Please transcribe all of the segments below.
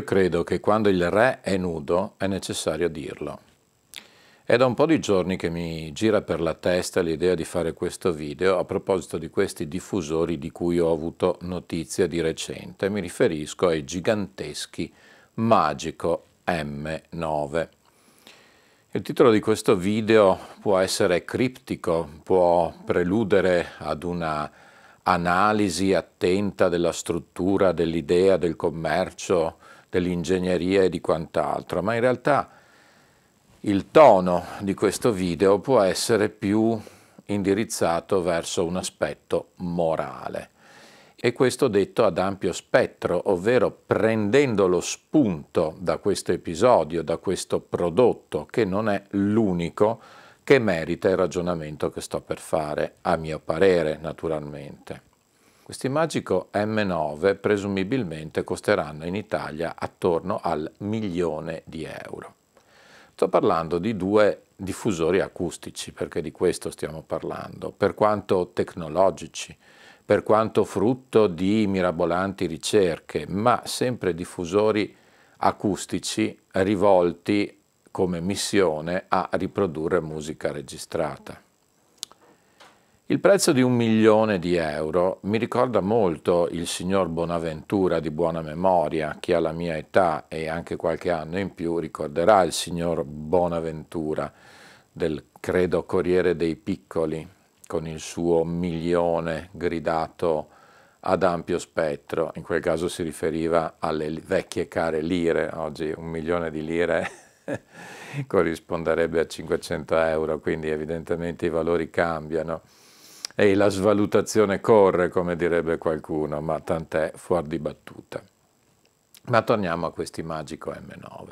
Io credo che quando il re è nudo è necessario dirlo. È da un po' di giorni che mi gira per la testa l'idea di fare questo video a proposito di questi diffusori di cui ho avuto notizia di recente. Mi riferisco ai giganteschi Magico M9. Il titolo di questo video può essere criptico, può preludere ad una analisi attenta della struttura, dell'idea, del commercio, dell'ingegneria e di quant'altro, ma in realtà il tono di questo video può essere più indirizzato verso un aspetto morale. E questo detto ad ampio spettro, ovvero prendendo lo spunto da questo episodio, da questo prodotto, che non è l'unico che merita il ragionamento che sto per fare, a mio parere naturalmente. Questi Magico M9 presumibilmente costeranno in Italia attorno al milione di euro. Sto parlando di due diffusori acustici, perché di questo stiamo parlando, per quanto tecnologici, per quanto frutto di mirabolanti ricerche, ma sempre diffusori acustici rivolti come missione a riprodurre musica registrata. Il prezzo di un milione di euro mi ricorda molto il signor Bonaventura di buona memoria, chi ha la mia età e anche qualche anno in più ricorderà il signor Bonaventura del credo Corriere dei Piccoli con il suo milione gridato ad ampio spettro, in quel caso si riferiva alle vecchie care lire, oggi un milione di lire corrisponderebbe a 500 euro, quindi evidentemente i valori cambiano e la svalutazione corre, come direbbe qualcuno, ma tant'è fuori di battuta. Ma torniamo a questi Magico M9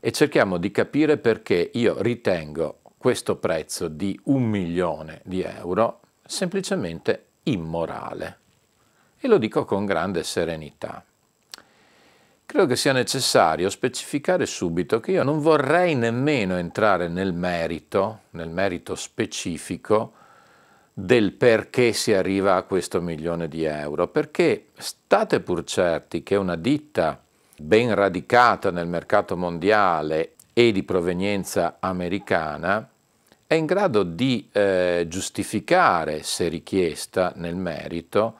e cerchiamo di capire perché io ritengo questo prezzo di un milione di euro semplicemente immorale. E lo dico con grande serenità. Credo che sia necessario specificare subito che io non vorrei nemmeno entrare nel merito, nel merito specifico, del perché si arriva a questo milione di euro, perché state pur certi che una ditta ben radicata nel mercato mondiale e di provenienza americana è in grado di eh, giustificare, se richiesta nel merito,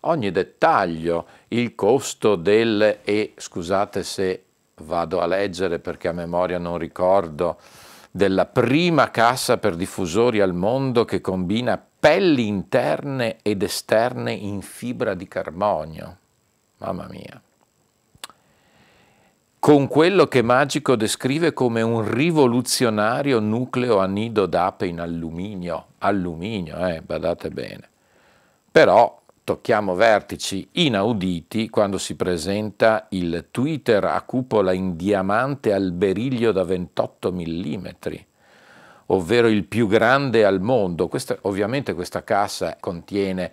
ogni dettaglio, il costo del, e scusate se vado a leggere perché a memoria non ricordo, della prima cassa per diffusori al mondo che combina pelli interne ed esterne in fibra di carbonio. Mamma mia. Con quello che Magico descrive come un rivoluzionario nucleo a nido d'ape in alluminio. Alluminio, eh, badate bene. Però tocchiamo vertici inauditi quando si presenta il Twitter a cupola in diamante al beriglio da 28 mm ovvero il più grande al mondo. Questa, ovviamente questa cassa contiene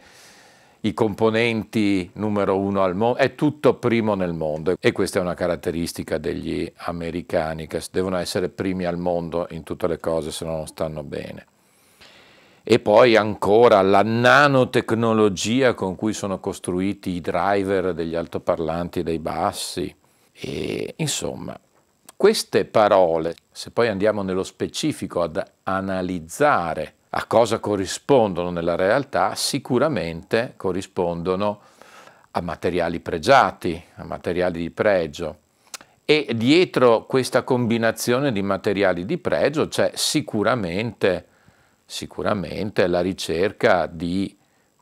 i componenti numero uno al mondo, è tutto primo nel mondo e questa è una caratteristica degli americani che devono essere primi al mondo in tutte le cose se no non stanno bene. E poi ancora la nanotecnologia con cui sono costruiti i driver degli altoparlanti e dei bassi. E, insomma, queste parole, se poi andiamo nello specifico ad analizzare a cosa corrispondono nella realtà, sicuramente corrispondono a materiali pregiati, a materiali di pregio. E dietro questa combinazione di materiali di pregio c'è sicuramente, sicuramente la ricerca di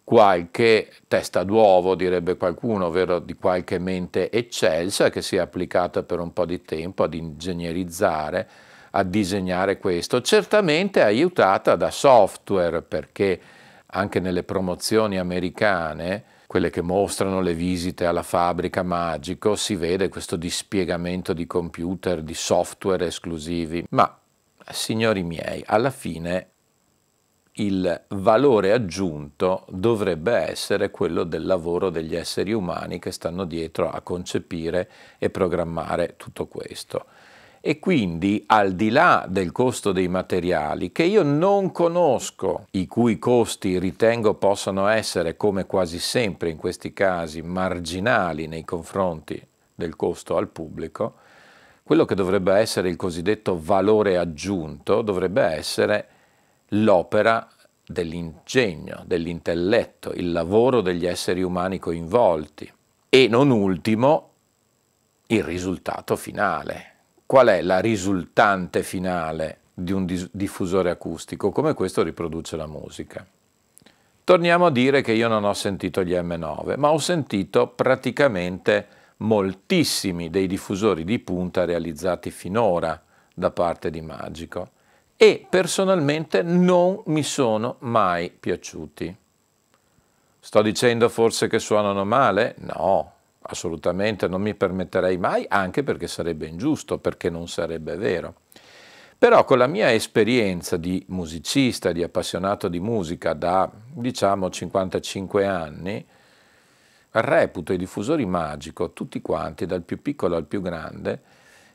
qualche testa d'uovo, direbbe qualcuno, ovvero di qualche mente eccelsa che si è applicata per un po' di tempo ad ingegnerizzare, a disegnare questo, certamente aiutata da software perché anche nelle promozioni americane, quelle che mostrano le visite alla fabbrica magico, si vede questo dispiegamento di computer, di software esclusivi, ma signori miei, alla fine il valore aggiunto dovrebbe essere quello del lavoro degli esseri umani che stanno dietro a concepire e programmare tutto questo. E quindi al di là del costo dei materiali, che io non conosco, i cui costi ritengo possano essere, come quasi sempre in questi casi, marginali nei confronti del costo al pubblico, quello che dovrebbe essere il cosiddetto valore aggiunto dovrebbe essere l'opera dell'ingegno, dell'intelletto, il lavoro degli esseri umani coinvolti e non ultimo il risultato finale. Qual è la risultante finale di un diffusore acustico? Come questo riproduce la musica. Torniamo a dire che io non ho sentito gli M9, ma ho sentito praticamente moltissimi dei diffusori di punta realizzati finora da parte di Magico e personalmente non mi sono mai piaciuti. Sto dicendo forse che suonano male? No, assolutamente non mi permetterei mai, anche perché sarebbe ingiusto, perché non sarebbe vero. Però con la mia esperienza di musicista, di appassionato di musica da diciamo 55 anni, reputo i diffusori magico, tutti quanti, dal più piccolo al più grande,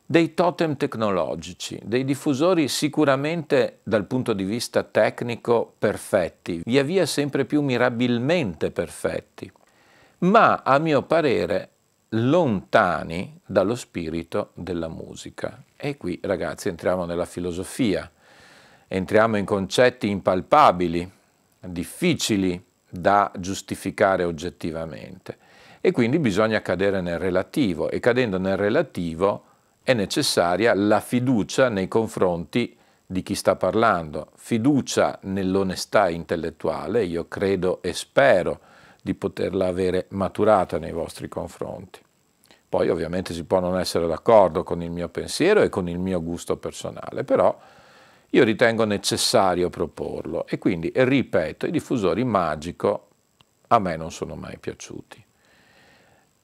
dei totem tecnologici, dei diffusori sicuramente dal punto di vista tecnico perfetti, via via sempre più mirabilmente perfetti, ma a mio parere lontani dallo spirito della musica. E qui ragazzi entriamo nella filosofia, entriamo in concetti impalpabili, difficili da giustificare oggettivamente. E quindi bisogna cadere nel relativo. E cadendo nel relativo è necessaria la fiducia nei confronti di chi sta parlando, fiducia nell'onestà intellettuale, io credo e spero di poterla avere maturata nei vostri confronti. Poi ovviamente si può non essere d'accordo con il mio pensiero e con il mio gusto personale, però io ritengo necessario proporlo e quindi, ripeto, i diffusori magico a me non sono mai piaciuti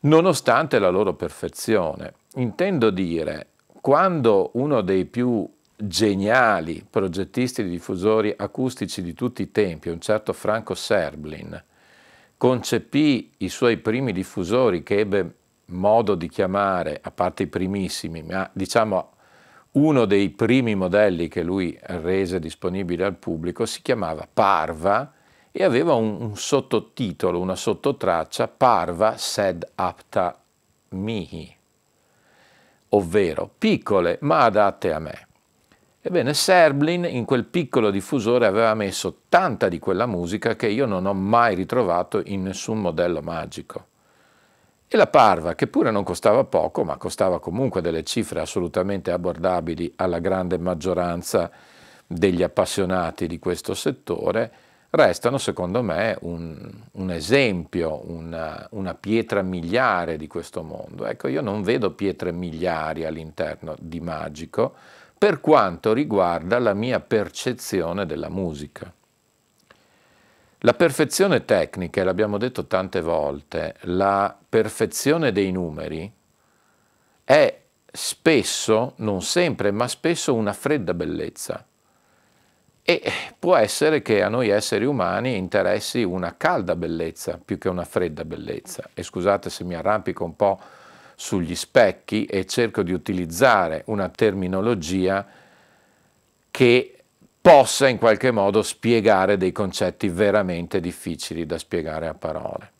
nonostante la loro perfezione. Intendo dire, quando uno dei più geniali progettisti di diffusori acustici di tutti i tempi, un certo Franco Serblin, concepì i suoi primi diffusori che ebbe modo di chiamare, a parte i primissimi, ma diciamo uno dei primi modelli che lui rese disponibile al pubblico si chiamava Parva e aveva un, un sottotitolo, una sottotraccia, Parva sed apta mihi, ovvero piccole ma adatte a me. Ebbene, Serblin in quel piccolo diffusore aveva messo tanta di quella musica che io non ho mai ritrovato in nessun modello magico. E la Parva, che pure non costava poco, ma costava comunque delle cifre assolutamente abbordabili alla grande maggioranza degli appassionati di questo settore, restano secondo me un, un esempio, una, una, pietra miliare di questo mondo. Ecco, io non vedo pietre miliari all'interno di Magico per quanto riguarda la mia percezione della musica. La perfezione tecnica, l'abbiamo detto tante volte, la perfezione dei numeri è spesso, non sempre, ma spesso una fredda bellezza. E può essere che a noi esseri umani interessi una calda bellezza più che una fredda bellezza. E scusate se mi arrampico un po' sugli specchi e cerco di utilizzare una terminologia che possa in qualche modo spiegare dei concetti veramente difficili da spiegare a parole.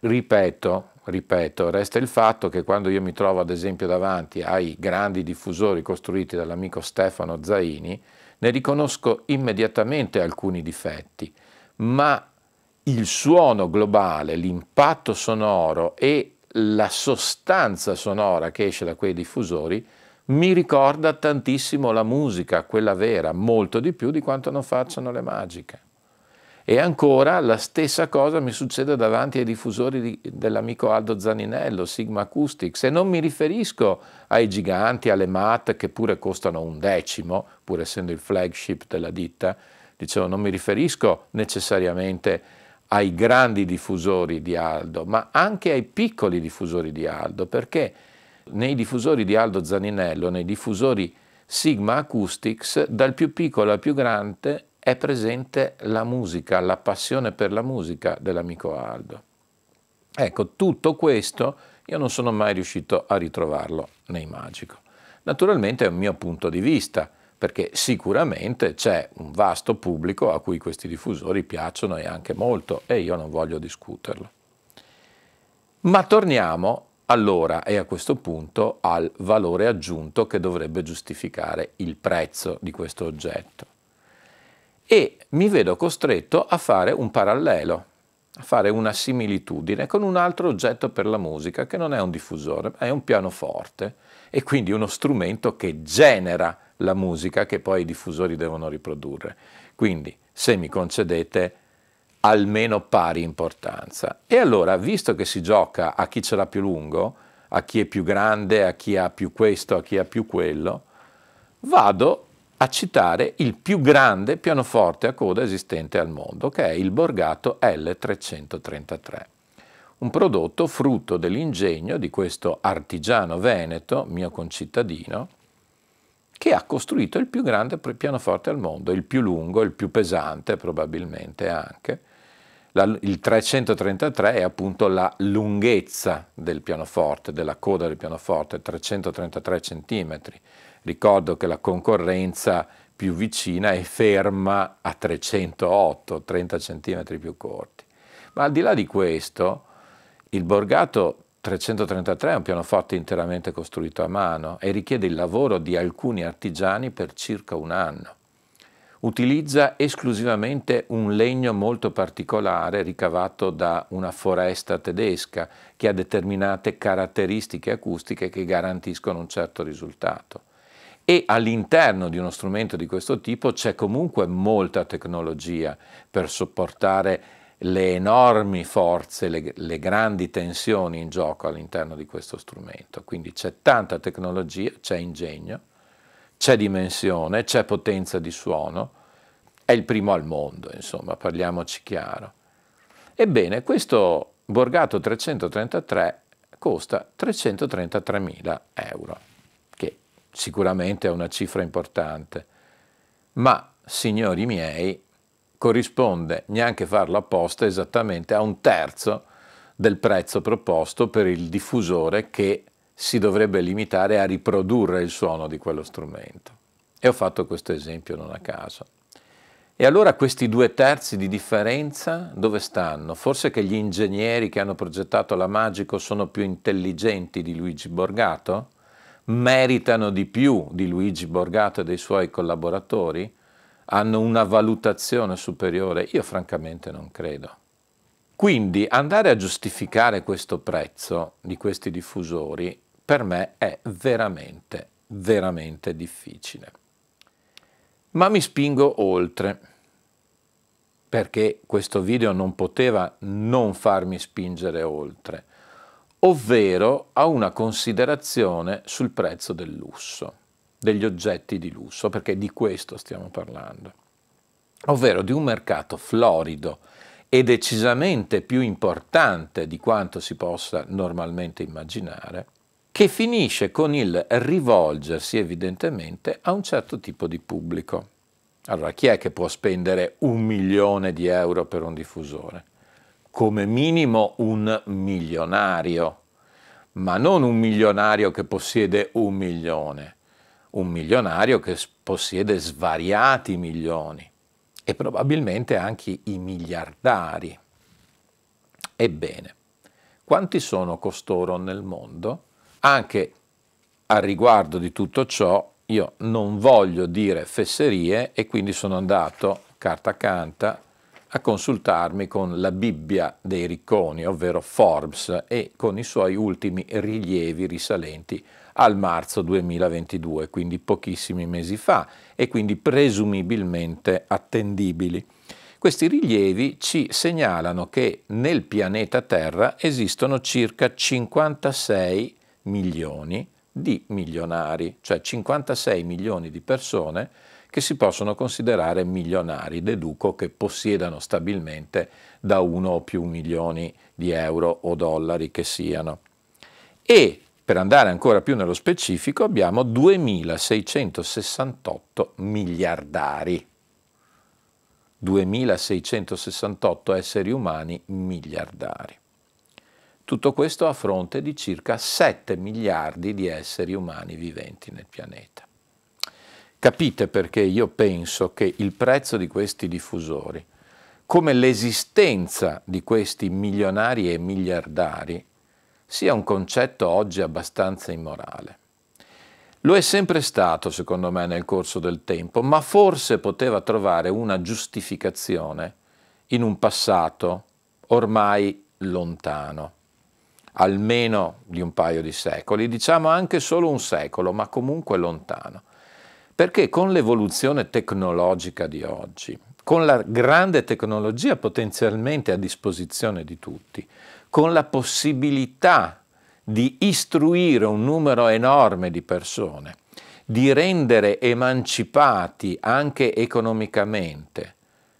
Ripeto, ripeto, resta il fatto che quando io mi trovo ad esempio davanti ai grandi diffusori costruiti dall'amico Stefano Zaini, ne riconosco immediatamente alcuni difetti, ma il suono globale, l'impatto sonoro e la sostanza sonora che esce da quei diffusori mi ricorda tantissimo la musica, quella vera, molto di più di quanto non facciano le magiche. E ancora la stessa cosa mi succede davanti ai diffusori di, dell'amico Aldo Zaninello, Sigma Acoustics, e non mi riferisco ai giganti, alle MAT che pure costano un decimo, pur essendo il flagship della ditta, dicevo non mi riferisco necessariamente ai grandi diffusori di Aldo, ma anche ai piccoli diffusori di Aldo, perché nei diffusori di Aldo Zaninello, nei diffusori Sigma Acoustics, dal più piccolo al più grande è presente la musica, la passione per la musica dell'amico Aldo. Ecco, tutto questo io non sono mai riuscito a ritrovarlo nei Magico. Naturalmente è un mio punto di vista, perché sicuramente c'è un vasto pubblico a cui questi diffusori piacciono e anche molto e io non voglio discuterlo. Ma torniamo allora e a questo punto al valore aggiunto che dovrebbe giustificare il prezzo di questo oggetto e mi vedo costretto a fare un parallelo, a fare una similitudine con un altro oggetto per la musica che non è un diffusore, è un pianoforte e quindi uno strumento che genera la musica che poi i diffusori devono riprodurre. Quindi, se mi concedete, almeno pari importanza. E allora, visto che si gioca a chi ce l'ha più lungo, a chi è più grande, a chi ha più questo, a chi ha più quello, vado a citare il più grande pianoforte a coda esistente al mondo, che è il Borgato L333, un prodotto frutto dell'ingegno di questo artigiano veneto, mio concittadino, che ha costruito il più grande pianoforte al mondo, il più lungo, il più pesante probabilmente anche. La, il 333 è appunto la lunghezza del pianoforte, della coda del pianoforte, 333 centimetri Ricordo che la concorrenza più vicina è ferma a 308, 30 cm più corti. Ma al di là di questo, il Borgato 333 è un pianoforte interamente costruito a mano e richiede il lavoro di alcuni artigiani per circa un anno. Utilizza esclusivamente un legno molto particolare ricavato da una foresta tedesca che ha determinate caratteristiche acustiche che garantiscono un certo risultato e all'interno di uno strumento di questo tipo c'è comunque molta tecnologia per sopportare le enormi forze, le, le grandi tensioni in gioco all'interno di questo strumento. Quindi c'è tanta tecnologia, c'è ingegno, c'è dimensione, c'è potenza di suono, è il primo al mondo, insomma, parliamoci chiaro. Ebbene, questo Borgato 333 costa 333.000 euro sicuramente è una cifra importante, ma, signori miei, corrisponde, neanche farlo apposta, esattamente a un terzo del prezzo proposto per il diffusore che si dovrebbe limitare a riprodurre il suono di quello strumento. E ho fatto questo esempio non a caso. E allora questi due terzi di differenza dove stanno? Forse che gli ingegneri che hanno progettato la Magico sono più intelligenti di Luigi Borgato? Meritano di più di Luigi Borgato e dei suoi collaboratori? Hanno una valutazione superiore? Io francamente non credo. Quindi andare a giustificare questo prezzo di questi diffusori per me è veramente, veramente difficile. Ma mi spingo oltre, perché questo video non poteva non farmi spingere oltre ovvero a una considerazione sul prezzo del lusso, degli oggetti di lusso, perché di questo stiamo parlando, ovvero di un mercato florido e decisamente più importante di quanto si possa normalmente immaginare, che finisce con il rivolgersi evidentemente a un certo tipo di pubblico. Allora, chi è che può spendere un milione di euro per un diffusore? Come minimo un milionario, ma non un milionario che possiede un milione, un milionario che possiede svariati milioni e probabilmente anche i miliardari. Ebbene, quanti sono costoro nel mondo? Anche a riguardo di tutto ciò, io non voglio dire fesserie e quindi sono andato carta canta a consultarmi con la Bibbia dei ricconi, ovvero Forbes, e con i suoi ultimi rilievi risalenti al marzo 2022, quindi pochissimi mesi fa, e quindi presumibilmente attendibili. Questi rilievi ci segnalano che nel pianeta Terra esistono circa 56 milioni di milionari, cioè 56 milioni di persone che si possono considerare milionari, deduco che possiedano stabilmente da uno o più milioni di euro o dollari che siano. E per andare ancora più nello specifico abbiamo 2668 miliardari. 2668 esseri umani miliardari. Tutto questo a fronte di circa 7 miliardi di esseri umani viventi nel pianeta. Capite perché io penso che il prezzo di questi diffusori, come l'esistenza di questi milionari e miliardari, sia un concetto oggi abbastanza immorale. Lo è sempre stato, secondo me, nel corso del tempo, ma forse poteva trovare una giustificazione in un passato ormai lontano, almeno di un paio di secoli, diciamo anche solo un secolo, ma comunque lontano. Perché con l'evoluzione tecnologica di oggi, con la grande tecnologia potenzialmente a disposizione di tutti, con la possibilità di istruire un numero enorme di persone, di rendere emancipati anche economicamente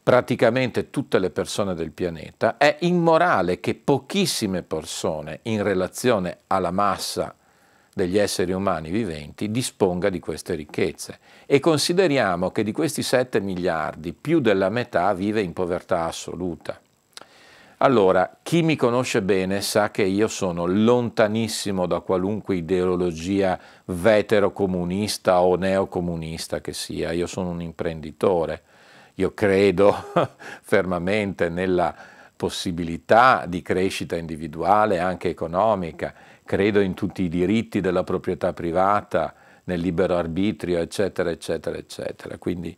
praticamente tutte le persone del pianeta, è immorale che pochissime persone in relazione alla massa degli esseri umani viventi disponga di queste ricchezze. E consideriamo che di questi 7 miliardi più della metà vive in povertà assoluta. Allora, chi mi conosce bene sa che io sono lontanissimo da qualunque ideologia vetero-comunista o neocomunista che sia, io sono un imprenditore, io credo fermamente nella possibilità di crescita individuale, anche economica, credo in tutti i diritti della proprietà privata, nel libero arbitrio, eccetera, eccetera, eccetera. Quindi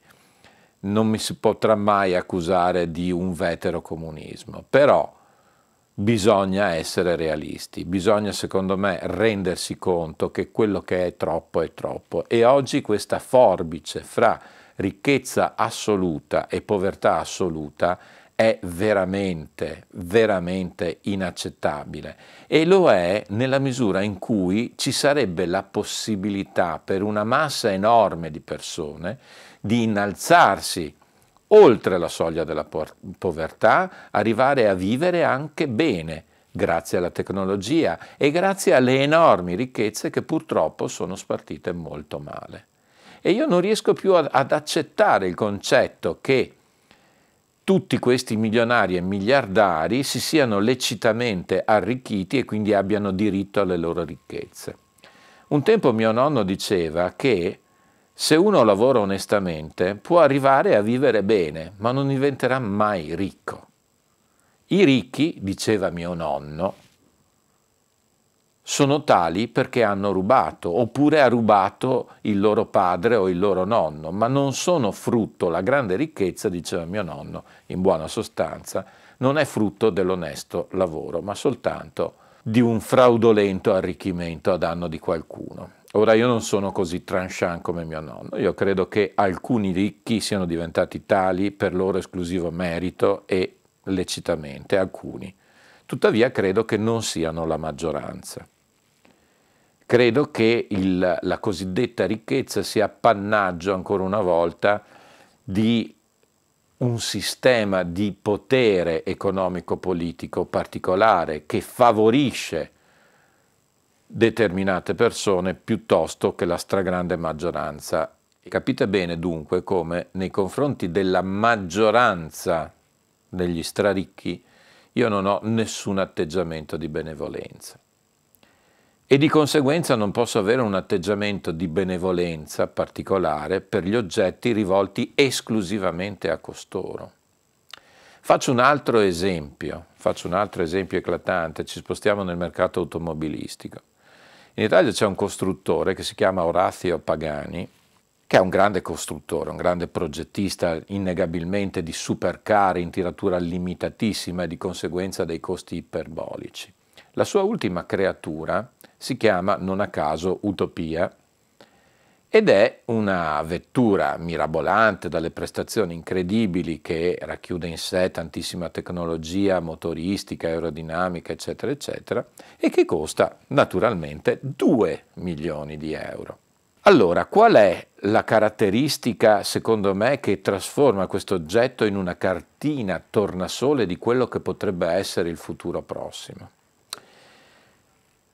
non mi si potrà mai accusare di un vetero comunismo, però bisogna essere realisti, bisogna secondo me rendersi conto che quello che è troppo è troppo e oggi questa forbice fra ricchezza assoluta e povertà assoluta è veramente, veramente inaccettabile e lo è nella misura in cui ci sarebbe la possibilità per una massa enorme di persone di innalzarsi oltre la soglia della povertà, arrivare a vivere anche bene grazie alla tecnologia e grazie alle enormi ricchezze che purtroppo sono spartite molto male. E io non riesco più ad, accettare il concetto che tutti questi milionari e miliardari si siano lecitamente arricchiti e quindi abbiano diritto alle loro ricchezze. Un tempo mio nonno diceva che se uno lavora onestamente può arrivare a vivere bene, ma non diventerà mai ricco. I ricchi, diceva mio nonno, sono tali perché hanno rubato, oppure ha rubato il loro padre o il loro nonno, ma non sono frutto, la grande ricchezza, diceva mio nonno, in buona sostanza, non è frutto dell'onesto lavoro, ma soltanto di un fraudolento arricchimento a danno di qualcuno. Ora io non sono così tranchant come mio nonno, io credo che alcuni ricchi siano diventati tali per loro esclusivo merito e lecitamente, alcuni. Tuttavia credo che non siano la maggioranza. Credo che il, la cosiddetta ricchezza sia appannaggio ancora una volta di un sistema di potere economico-politico particolare che favorisce determinate persone piuttosto che la stragrande maggioranza. Capite bene dunque come nei confronti della maggioranza degli straricchi io non ho nessun atteggiamento di benevolenza e di conseguenza non posso avere un atteggiamento di benevolenza particolare per gli oggetti rivolti esclusivamente a costoro. Faccio un altro esempio, faccio un altro esempio eclatante, ci spostiamo nel mercato automobilistico. In Italia c'è un costruttore che si chiama Orazio Pagani, che è un grande costruttore, un grande progettista innegabilmente di supercar in tiratura limitatissima e di conseguenza dei costi iperbolici. La sua ultima creatura si chiama, non a caso, Utopia ed è una vettura mirabolante dalle prestazioni incredibili che racchiude in sé tantissima tecnologia motoristica, aerodinamica, eccetera, eccetera, e che costa naturalmente 2 milioni di euro. Allora, qual è la caratteristica, secondo me, che trasforma questo oggetto in una cartina tornasole di quello che potrebbe essere il futuro prossimo?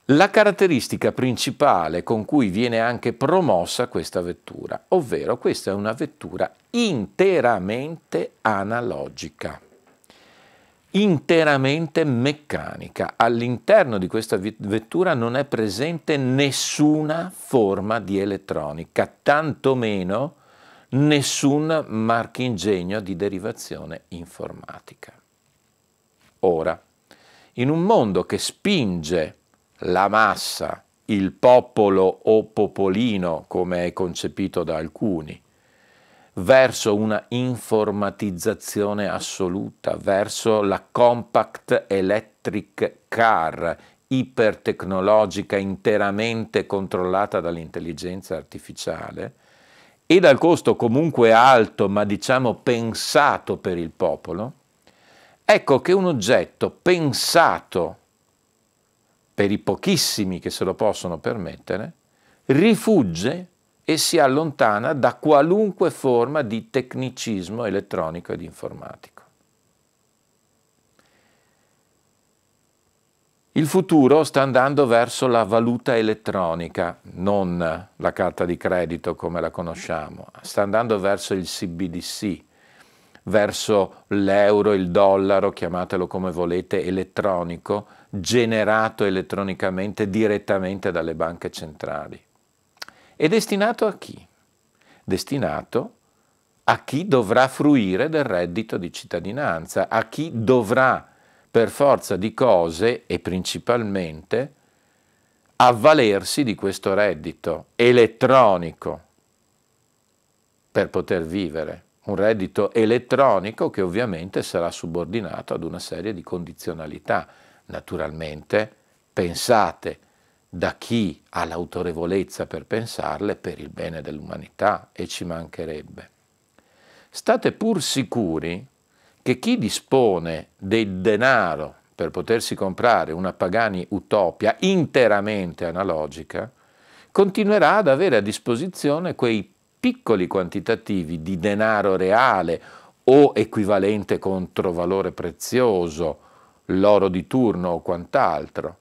La caratteristica principale con cui viene anche promossa questa vettura, ovvero questa è una vettura interamente analogica interamente meccanica. All'interno di questa vettura non è presente nessuna forma di elettronica, tantomeno nessun marchingegno di derivazione informatica. Ora, in un mondo che spinge la massa, il popolo o popolino, come è concepito da alcuni, verso una informatizzazione assoluta, verso la compact electric car ipertecnologica interamente controllata dall'intelligenza artificiale e dal costo comunque alto, ma diciamo pensato per il popolo, ecco che un oggetto pensato per i pochissimi che se lo possono permettere, rifugge e si allontana da qualunque forma di tecnicismo elettronico ed informatico. Il futuro sta andando verso la valuta elettronica, non la carta di credito come la conosciamo, sta andando verso il CBDC, verso l'euro, il dollaro, chiamatelo come volete, elettronico, generato elettronicamente direttamente dalle banche centrali. È destinato a chi? Destinato a chi dovrà fruire del reddito di cittadinanza, a chi dovrà per forza di cose e principalmente avvalersi di questo reddito elettronico per poter vivere. Un reddito elettronico che ovviamente sarà subordinato ad una serie di condizionalità, naturalmente pensate da chi ha l'autorevolezza per pensarle per il bene dell'umanità e ci mancherebbe. State pur sicuri che chi dispone del denaro per potersi comprare una Pagani Utopia interamente analogica, continuerà ad avere a disposizione quei piccoli quantitativi di denaro reale o equivalente contro valore prezioso, l'oro di turno o quant'altro,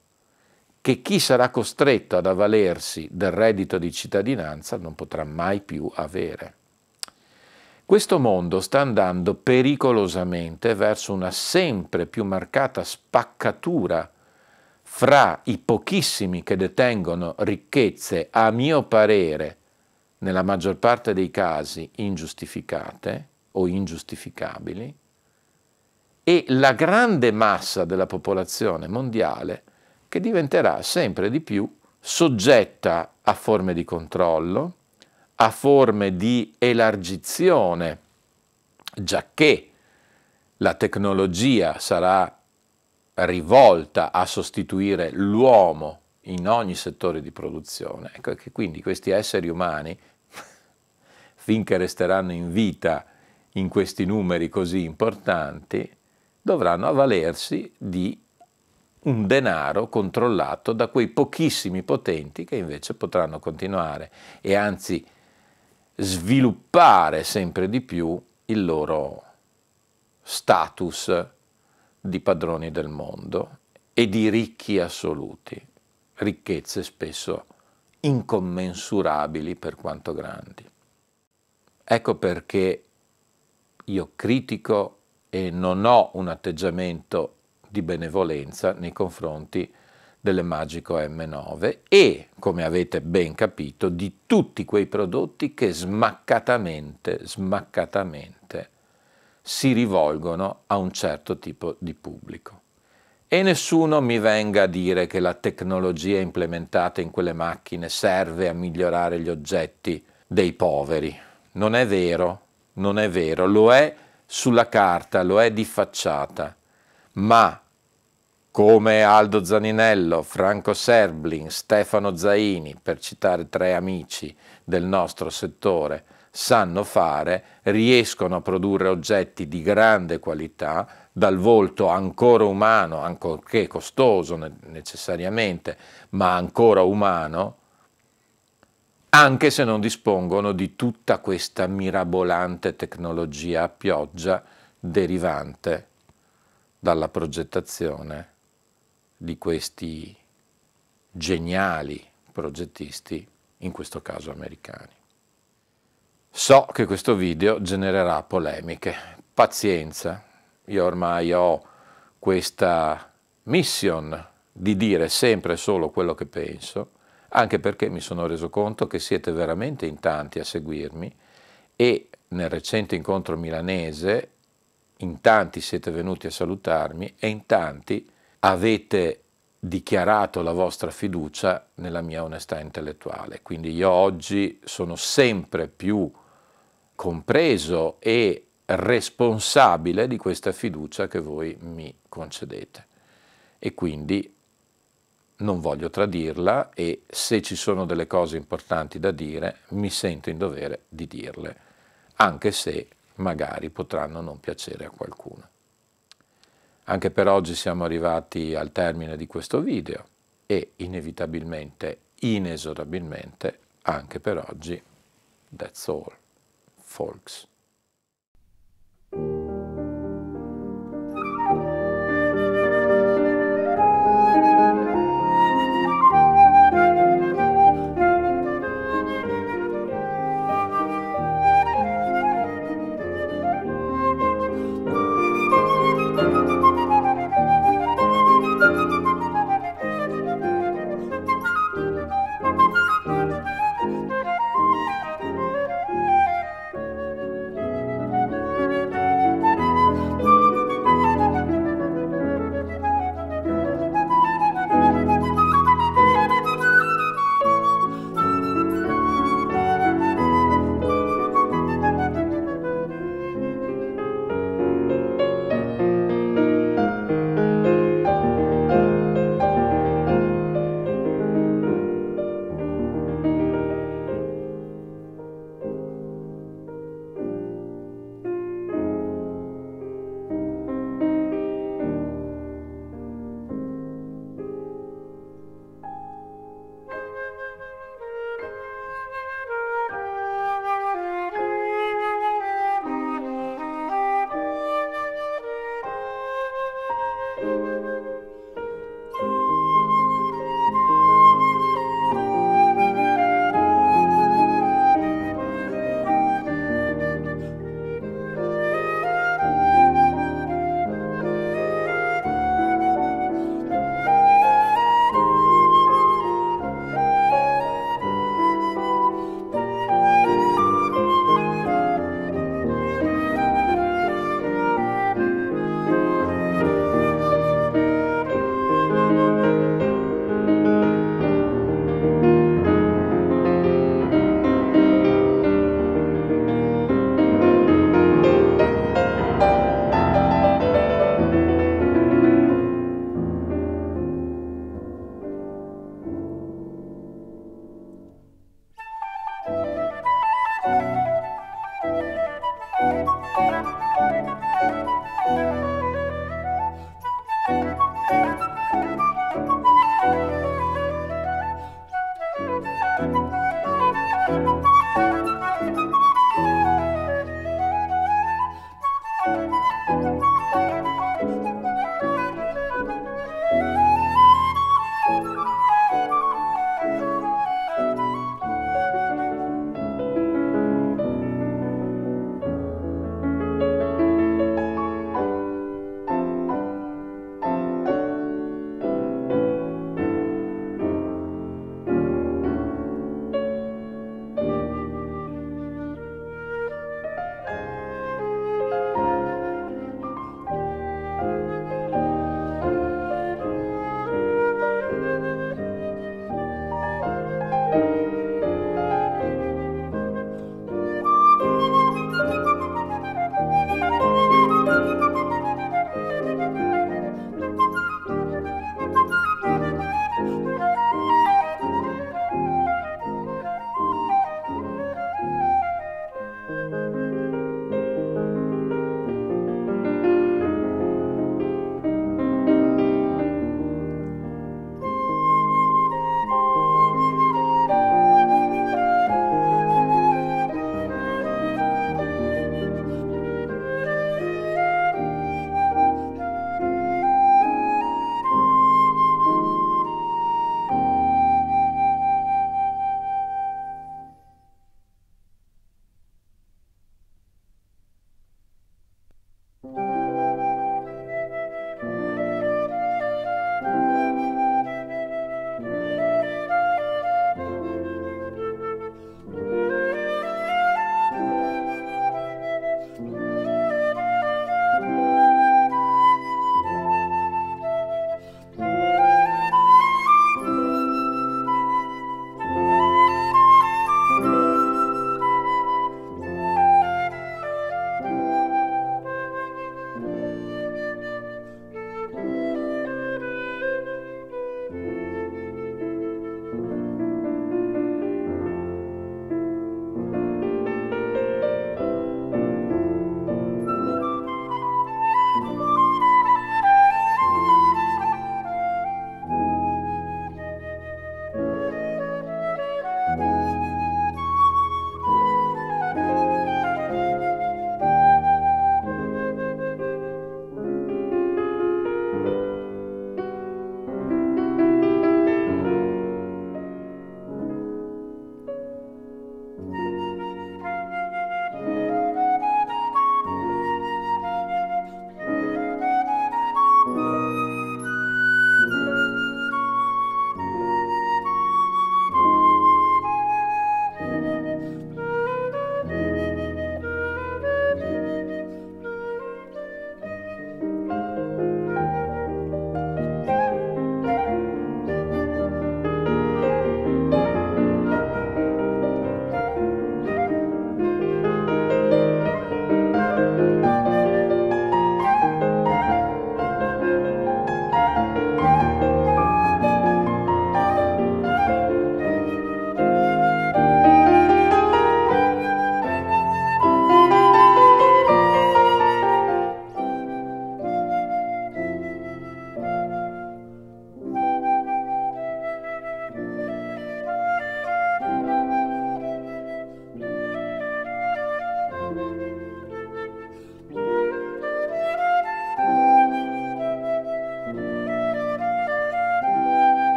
che chi sarà costretto ad avvalersi del reddito di cittadinanza non potrà mai più avere. Questo mondo sta andando pericolosamente verso una sempre più marcata spaccatura fra i pochissimi che detengono ricchezze, a mio parere, nella maggior parte dei casi ingiustificate o ingiustificabili, e la grande massa della popolazione mondiale che diventerà sempre di più soggetta a forme di controllo, a forme di elargizione, giacché la tecnologia sarà rivolta a sostituire l'uomo in ogni settore di produzione. Ecco che quindi questi esseri umani, finché resteranno in vita in questi numeri così importanti, dovranno avvalersi di un denaro controllato da quei pochissimi potenti che invece potranno continuare e anzi sviluppare sempre di più il loro status di padroni del mondo e di ricchi assoluti, ricchezze spesso incommensurabili per quanto grandi. Ecco perché io critico e non ho un atteggiamento di benevolenza nei confronti delle Magico M9 e, come avete ben capito, di tutti quei prodotti che smaccatamente, smaccatamente si rivolgono a un certo tipo di pubblico. E nessuno mi venga a dire che la tecnologia implementata in quelle macchine serve a migliorare gli oggetti dei poveri. Non è vero, non è vero, lo è sulla carta, lo è di facciata, ma come Aldo Zaninello, Franco Serblin, Stefano Zaini, per citare tre amici del nostro settore, sanno fare, riescono a produrre oggetti di grande qualità, dal volto ancora umano, ancorché costoso necessariamente, ma ancora umano, anche se non dispongono di tutta questa mirabolante tecnologia a pioggia derivante dalla progettazione di questi geniali progettisti, in questo caso americani. So che questo video genererà polemiche, pazienza, io ormai ho questa mission di dire sempre solo quello che penso, anche perché mi sono reso conto che siete veramente in tanti a seguirmi e nel recente incontro milanese in tanti siete venuti a salutarmi e in tanti avete dichiarato la vostra fiducia nella mia onestà intellettuale. Quindi io oggi sono sempre più compreso e responsabile di questa fiducia che voi mi concedete. E quindi non voglio tradirla e se ci sono delle cose importanti da dire mi sento in dovere di dirle, anche se magari potranno non piacere a qualcuno. Anche per oggi siamo arrivati al termine di questo video e inevitabilmente, inesorabilmente, anche per oggi, that's all, folks.